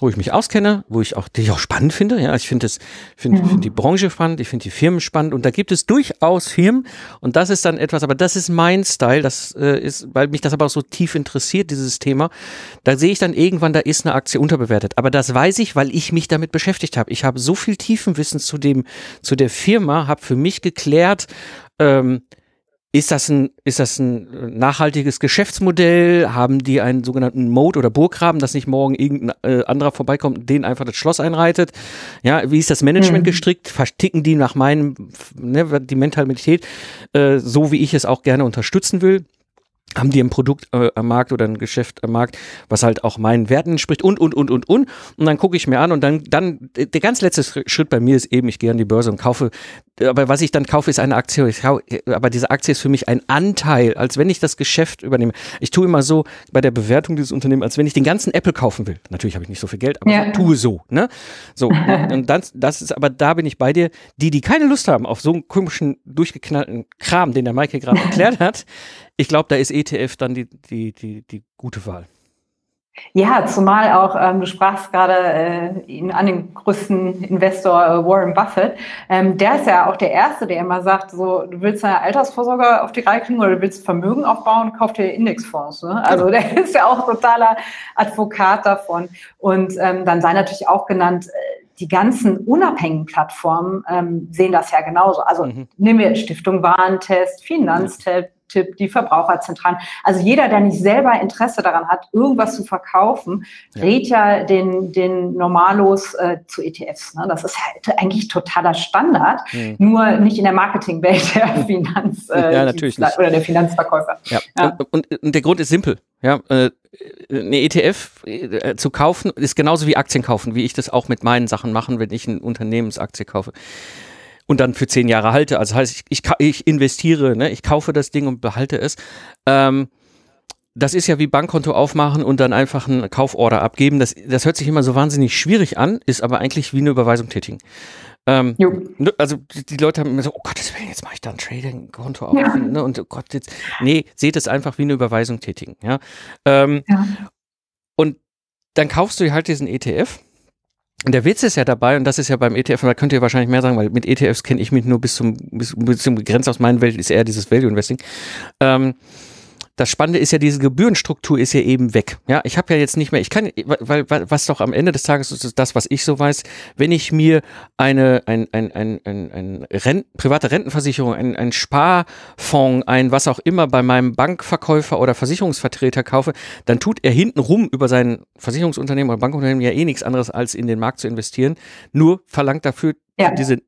wo ich mich auskenne, wo ich auch, die ich auch spannend finde, ja, ich finde es, finde mhm. find die Branche spannend, ich finde die Firmen spannend und da gibt es durchaus Firmen und das ist dann etwas, aber das ist mein Style, das äh, ist, weil mich das aber auch so tief interessiert, dieses Thema, da sehe ich dann irgendwann da ist eine Aktie unterbewertet. Aber das weiß ich, weil ich mich damit beschäftigt habe. Ich habe so viel Tiefenwissen zu dem, zu der Firma, habe für mich geklärt, ähm, ist das ein, ist das ein nachhaltiges Geschäftsmodell? Haben die einen sogenannten Mode oder Burggraben, dass nicht morgen irgendein äh, anderer vorbeikommt den einfach das Schloss einreitet? Ja, wie ist das Management mhm. gestrickt? Verticken die nach meinem, ne, die Mentalität, äh, so wie ich es auch gerne unterstützen will? Haben die ein Produkt äh, am Markt oder ein Geschäft am Markt, was halt auch meinen Werten entspricht und, und, und, und, und. Und dann gucke ich mir an und dann, dann, der ganz letzte Schritt bei mir ist eben, ich gehe an die Börse und kaufe, aber was ich dann kaufe, ist eine Aktie. Kaufe, aber diese Aktie ist für mich ein Anteil, als wenn ich das Geschäft übernehme. Ich tue immer so bei der Bewertung dieses Unternehmens, als wenn ich den ganzen Apple kaufen will. Natürlich habe ich nicht so viel Geld, aber ja. tue so, ne? So. und das, das ist, aber da bin ich bei dir. Die, die keine Lust haben auf so einen komischen, durchgeknallten Kram, den der Maike gerade <laughs> erklärt hat, ich glaube, da ist ETF dann die, die, die, die gute Wahl. Ja, zumal auch, ähm, du sprachst gerade äh, ihn an den größten Investor äh, Warren Buffett. Ähm, der ist ja auch der Erste, der immer sagt, so, du willst deine Altersvorsorge auf die Reihe kriegen oder du willst Vermögen aufbauen, kauf dir Indexfonds. Ne? Also genau. der <laughs> ist ja auch totaler Advokat davon. Und ähm, dann sei natürlich auch genannt, äh, die ganzen unabhängigen Plattformen ähm, sehen das ja genauso. Also mhm. nehmen wir Stiftung Warentest, Finanztipp, Tipp, die Verbraucherzentralen. Also jeder, der nicht selber Interesse daran hat, irgendwas zu verkaufen, ja. rät ja den, den Normalos äh, zu ETFs. Ne? Das ist halt eigentlich totaler Standard, mhm. nur nicht in der Marketingwelt der Finanz äh, ja, natürlich nicht. oder der Finanzverkäufer. Ja. ja. Und, und, der Grund ist simpel. Ja, äh, eine ETF äh, zu kaufen ist genauso wie Aktien kaufen, wie ich das auch mit meinen Sachen mache, wenn ich eine Unternehmensaktie kaufe und dann für zehn Jahre halte. Also heißt, ich, ich, ich investiere, ne? ich kaufe das Ding und behalte es. Ähm, das ist ja wie Bankkonto aufmachen und dann einfach einen Kauforder abgeben. Das, das hört sich immer so wahnsinnig schwierig an, ist aber eigentlich wie eine Überweisung tätigen. Ähm, ne, also die Leute haben immer so, oh Gott, jetzt mache ich da ein Trading-Konto auf. Ja. Ne, und oh Gott, jetzt, nee, seht es einfach wie eine Überweisung tätigen. Ja? Ähm, ja. Und dann kaufst du halt diesen ETF der Witz ist ja dabei, und das ist ja beim ETF, und da könnt ihr wahrscheinlich mehr sagen, weil mit ETFs kenne ich mich nur bis zum, bis, bis zum Grenz aus meinen Welt, ist eher dieses Value Investing. Ähm, das Spannende ist ja, diese Gebührenstruktur ist ja eben weg. Ja, ich habe ja jetzt nicht mehr, ich kann, weil, weil was doch am Ende des Tages ist das, was ich so weiß, wenn ich mir eine ein, ein, ein, ein, ein Rent, private Rentenversicherung, ein, ein Sparfonds, ein was auch immer bei meinem Bankverkäufer oder Versicherungsvertreter kaufe, dann tut er hintenrum über sein Versicherungsunternehmen oder Bankunternehmen ja eh nichts anderes, als in den Markt zu investieren, nur verlangt dafür ja. diese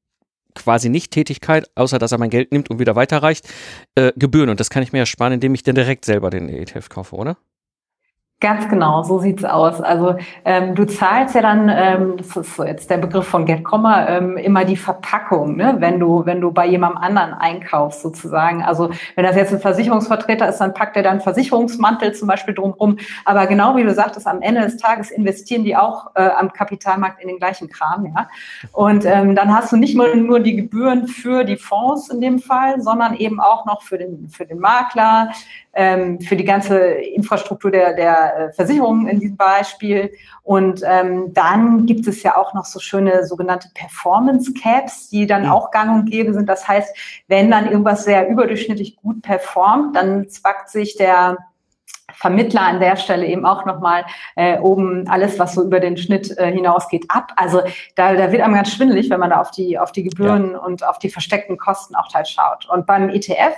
quasi Nicht-Tätigkeit, außer dass er mein Geld nimmt und wieder weiterreicht, äh, Gebühren. Und das kann ich mir ja sparen, indem ich dann direkt selber den ETF kaufe, oder? Ganz genau, so sieht's aus. Also ähm, du zahlst ja dann, ähm, das ist so jetzt der Begriff von GetComma, ähm, immer die Verpackung, ne? wenn du wenn du bei jemandem anderen einkaufst sozusagen. Also wenn das jetzt ein Versicherungsvertreter ist, dann packt er dann Versicherungsmantel zum Beispiel drumherum. Aber genau wie du sagtest, am Ende des Tages investieren die auch äh, am Kapitalmarkt in den gleichen Kram, ja. Und ähm, dann hast du nicht mal nur die Gebühren für die Fonds in dem Fall, sondern eben auch noch für den für den Makler, ähm, für die ganze Infrastruktur der, der äh, Versicherungen in diesem Beispiel. Und ähm, dann gibt es ja auch noch so schöne sogenannte Performance Caps, die dann auch gang und gäbe sind. Das heißt, wenn dann irgendwas sehr überdurchschnittlich gut performt, dann zwackt sich der Vermittler an der Stelle eben auch nochmal äh, oben alles, was so über den Schnitt äh, hinausgeht, ab. Also da, da wird einem ganz schwindelig, wenn man da auf die, auf die Gebühren ja. und auf die versteckten Kosten auch teils schaut. Und beim ETF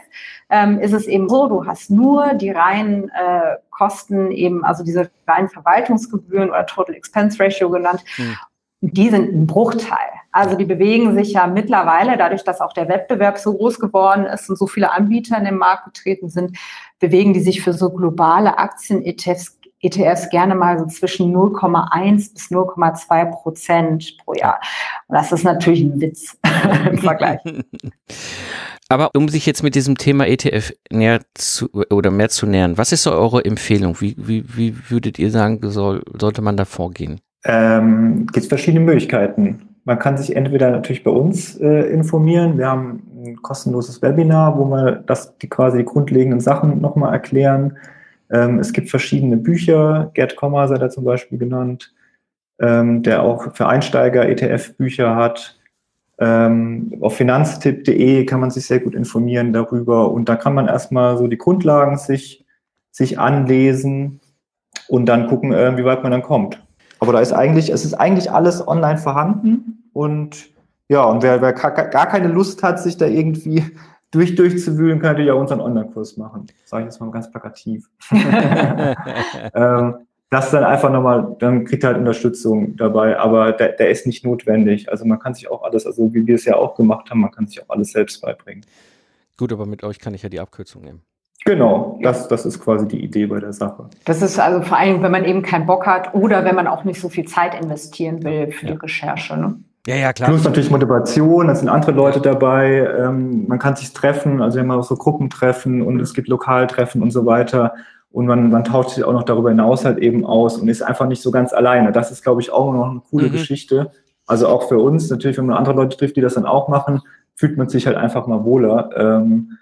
ähm, ist es eben so, du hast nur die reinen äh, Kosten eben, also diese reinen Verwaltungsgebühren oder Total Expense Ratio genannt. Hm. Die sind ein Bruchteil. Also die bewegen sich ja mittlerweile, dadurch, dass auch der Wettbewerb so groß geworden ist und so viele Anbieter in den Markt getreten sind, bewegen die sich für so globale Aktien-ETFs ETFs gerne mal so zwischen 0,1 bis 0,2 Prozent pro Jahr. Und das ist natürlich ein Witz <laughs> im Vergleich. <laughs> Aber um sich jetzt mit diesem Thema ETF näher zu oder mehr zu nähern, was ist so eure Empfehlung? Wie, wie, wie würdet ihr sagen, soll, sollte man da vorgehen? Ähm, Gibt es verschiedene Möglichkeiten. Man kann sich entweder natürlich bei uns äh, informieren. Wir haben ein kostenloses Webinar, wo wir das die quasi die grundlegenden Sachen nochmal erklären. Ähm, es gibt verschiedene Bücher, Gerd Kommer sei da zum Beispiel genannt, ähm, der auch für Einsteiger ETF-Bücher hat. Ähm, auf finanztipp.de kann man sich sehr gut informieren darüber und da kann man erstmal so die Grundlagen sich, sich anlesen und dann gucken, äh, wie weit man dann kommt. Aber da ist eigentlich, es ist eigentlich alles online vorhanden und ja, und wer, wer gar keine Lust hat, sich da irgendwie <laughs> durch, durchzuwühlen, kann natürlich auch unseren Online-Kurs machen. Sage ich jetzt mal ganz plakativ. <laughs> ähm, das dann einfach nochmal, dann kriegt er halt Unterstützung dabei, aber der, der ist nicht notwendig. Also man kann sich auch alles, also wie wir es ja auch gemacht haben, man kann sich auch alles selbst beibringen. Gut, aber mit euch kann ich ja die Abkürzung nehmen. Genau, das, das ist quasi die Idee bei der Sache. Das ist also vor allem, wenn man eben keinen Bock hat oder wenn man auch nicht so viel Zeit investieren will für ja. die Recherche. Ne? Ja, ja, klar. Plus natürlich Motivation, es sind andere Leute dabei, ähm, man kann sich treffen, also immer so Gruppentreffen und es gibt Lokaltreffen und so weiter. Und man, man tauscht sich auch noch darüber hinaus halt eben aus und ist einfach nicht so ganz alleine. Das ist, glaube ich, auch noch eine coole mhm. Geschichte. Also auch für uns, natürlich, wenn man andere Leute trifft, die das dann auch machen, fühlt man sich halt einfach mal wohler. Ähm,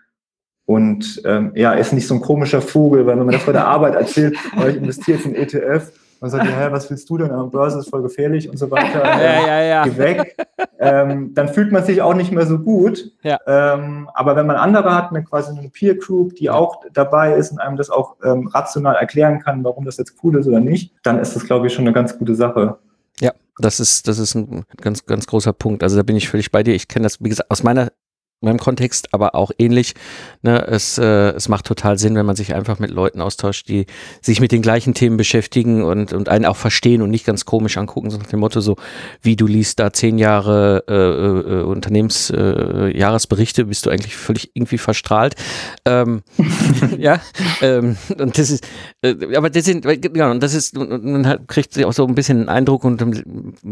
und ähm, ja, ist nicht so ein komischer Vogel, weil wenn man das bei der <laughs> Arbeit erzählt, weil ich investiere jetzt in ETF, man sagt, ja, was willst du denn? Am Börse ist voll gefährlich und so weiter. <laughs> ja, ja, ja. Geh weg. Ähm, dann fühlt man sich auch nicht mehr so gut. Ja. Ähm, aber wenn man andere hat, eine, quasi eine Peer Group, die auch dabei ist und einem das auch ähm, rational erklären kann, warum das jetzt cool ist oder nicht, dann ist das, glaube ich, schon eine ganz gute Sache. Ja, das ist, das ist ein ganz, ganz großer Punkt. Also da bin ich völlig bei dir. Ich kenne das, wie gesagt, aus meiner meinem Kontext, aber auch ähnlich. Ne, es, äh, es macht total Sinn, wenn man sich einfach mit Leuten austauscht, die sich mit den gleichen Themen beschäftigen und, und einen auch verstehen und nicht ganz komisch angucken, so nach dem Motto so, wie du liest da zehn Jahre äh, äh, Unternehmensjahresberichte, äh, bist du eigentlich völlig irgendwie verstrahlt. Ähm, <laughs> ja, ähm, und das ist, äh, aber das sind, genau, und das ist, man halt kriegt auch so ein bisschen einen Eindruck und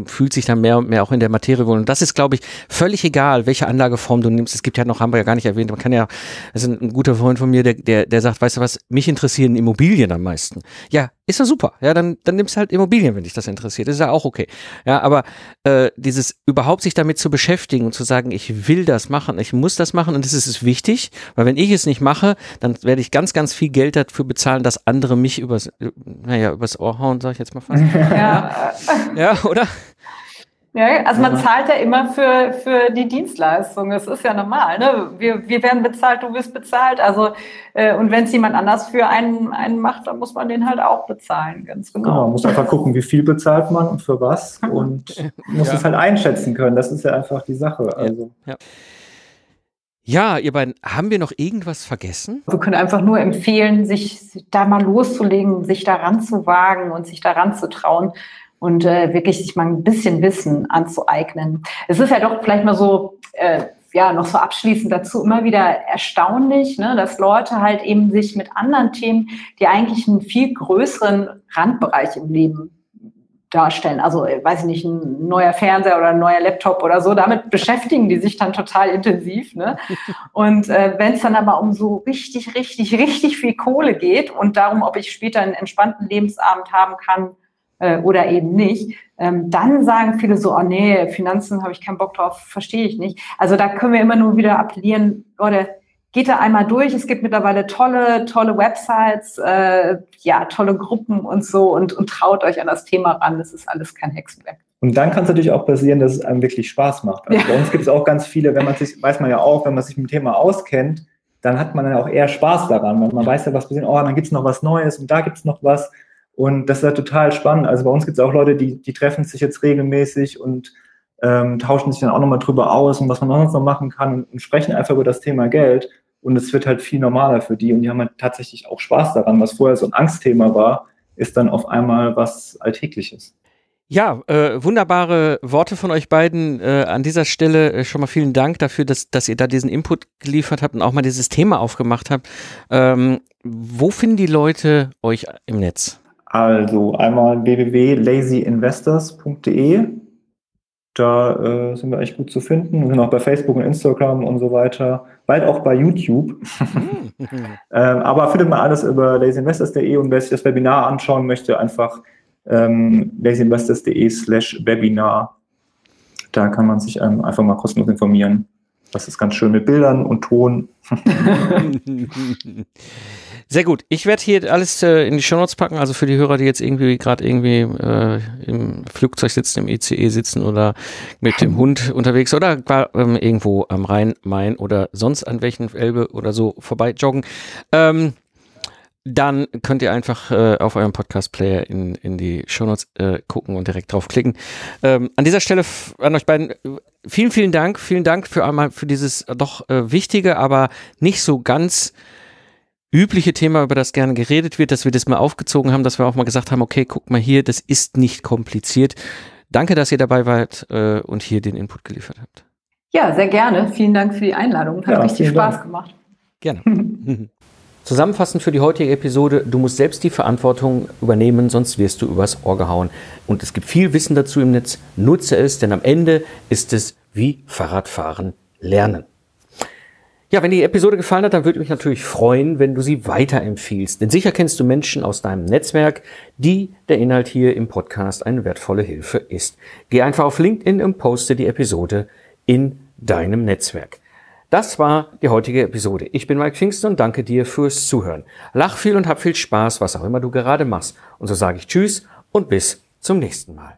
fühlt sich dann mehr und mehr auch in der Materie wohl. Und das ist, glaube ich, völlig egal, welche Anlageform du nimmst es gibt ja noch, haben wir ja gar nicht erwähnt, man kann ja, ist ein, guter Freund von mir, der, der, der sagt, weißt du was, mich interessieren Immobilien am meisten. Ja, ist ja super. Ja, dann, dann nimmst du halt Immobilien, wenn dich das interessiert. Das ist ja auch okay. Ja, aber äh, dieses überhaupt sich damit zu beschäftigen und zu sagen, ich will das machen, ich muss das machen und das ist wichtig, weil wenn ich es nicht mache, dann werde ich ganz, ganz viel Geld dafür bezahlen, dass andere mich übers, naja, übers Ohr hauen, sag ich jetzt mal fast. <laughs> Ja, ja oder? Ja, also man zahlt ja immer für, für die Dienstleistung. Das ist ja normal. Ne? Wir, wir werden bezahlt, du wirst bezahlt. Also äh, und wenn es jemand anders für einen, einen macht, dann muss man den halt auch bezahlen, ganz genau. Genau, man muss einfach gucken, wie viel bezahlt man und für was und <laughs> muss ja. es halt einschätzen können. Das ist ja einfach die Sache. Also. Ja. Ja, ihr beiden, haben wir noch irgendwas vergessen? Wir können einfach nur empfehlen, sich da mal loszulegen, sich daran zu wagen und sich daran zu trauen und äh, wirklich sich mal ein bisschen Wissen anzueignen. Es ist ja doch vielleicht mal so, äh, ja, noch so abschließend dazu immer wieder erstaunlich, ne, dass Leute halt eben sich mit anderen Themen, die eigentlich einen viel größeren Randbereich im Leben darstellen. Also, äh, weiß ich nicht, ein neuer Fernseher oder ein neuer Laptop oder so, damit beschäftigen die sich dann total intensiv. Ne? Und äh, wenn es dann aber um so richtig, richtig, richtig viel Kohle geht und darum, ob ich später einen entspannten Lebensabend haben kann, äh, oder eben nicht, ähm, dann sagen viele so, oh nee, Finanzen habe ich keinen Bock drauf, verstehe ich nicht. Also da können wir immer nur wieder appellieren, Leute, geht da einmal durch. Es gibt mittlerweile tolle, tolle Websites, äh, ja, tolle Gruppen und so und, und traut euch an das Thema ran. Das ist alles kein Hexenwerk. Und dann kann es natürlich auch passieren, dass es einem wirklich Spaß macht. Also ja. Bei uns gibt es auch ganz viele, wenn man sich, weiß man ja auch, wenn man sich mit dem Thema auskennt, dann hat man dann auch eher Spaß daran, weil man weiß ja, was passiert, oh, dann gibt es noch was Neues und da gibt es noch was. Und das ist ja total spannend. Also bei uns gibt es auch Leute, die, die treffen sich jetzt regelmäßig und ähm, tauschen sich dann auch nochmal drüber aus und was man sonst noch machen kann und, und sprechen einfach über das Thema Geld. Und es wird halt viel normaler für die und die haben halt tatsächlich auch Spaß daran. Was vorher so ein Angstthema war, ist dann auf einmal was Alltägliches. Ja, äh, wunderbare Worte von euch beiden. Äh, an dieser Stelle äh, schon mal vielen Dank dafür, dass, dass ihr da diesen Input geliefert habt und auch mal dieses Thema aufgemacht habt. Ähm, wo finden die Leute euch im Netz? Also einmal www.lazyinvestors.de. Da äh, sind wir echt gut zu finden. Wir sind auch bei Facebook und Instagram und so weiter. Bald auch bei YouTube. <laughs> ähm, aber findet man alles über lazyinvestors.de und wer sich das Webinar anschauen möchte, einfach ähm, lazyinvestors.de slash Webinar. Da kann man sich ähm, einfach mal kostenlos informieren. Das ist ganz schön mit Bildern und Ton. <laughs> <laughs> Sehr gut. Ich werde hier alles äh, in die Show Notes packen, also für die Hörer, die jetzt irgendwie gerade irgendwie äh, im Flugzeug sitzen, im ICE sitzen oder mit dem Hund unterwegs oder ähm, irgendwo am Rhein, Main oder sonst an welchen Elbe oder so vorbei joggen. Ähm, dann könnt ihr einfach äh, auf eurem Podcast-Player in, in die Shownotes äh, gucken und direkt draufklicken. Ähm, an dieser Stelle an euch beiden vielen, vielen Dank. Vielen Dank für einmal für dieses doch äh, wichtige, aber nicht so ganz übliche Thema, über das gerne geredet wird, dass wir das mal aufgezogen haben, dass wir auch mal gesagt haben, okay, guck mal hier, das ist nicht kompliziert. Danke, dass ihr dabei wart äh, und hier den Input geliefert habt. Ja, sehr gerne. Vielen Dank für die Einladung. Hat ja, richtig Spaß Dank. gemacht. Gerne. <laughs> Zusammenfassend für die heutige Episode, du musst selbst die Verantwortung übernehmen, sonst wirst du übers Ohr gehauen. Und es gibt viel Wissen dazu im Netz. Nutze es, denn am Ende ist es wie Fahrradfahren lernen. Ja, wenn die Episode gefallen hat, dann würde ich mich natürlich freuen, wenn du sie weiterempfiehlst. Denn sicher kennst du Menschen aus deinem Netzwerk, die der Inhalt hier im Podcast eine wertvolle Hilfe ist. Geh einfach auf LinkedIn und poste die Episode in deinem Netzwerk. Das war die heutige Episode. Ich bin Mike Pfingsten und danke dir fürs Zuhören. Lach viel und hab viel Spaß, was auch immer du gerade machst. Und so sage ich Tschüss und bis zum nächsten Mal.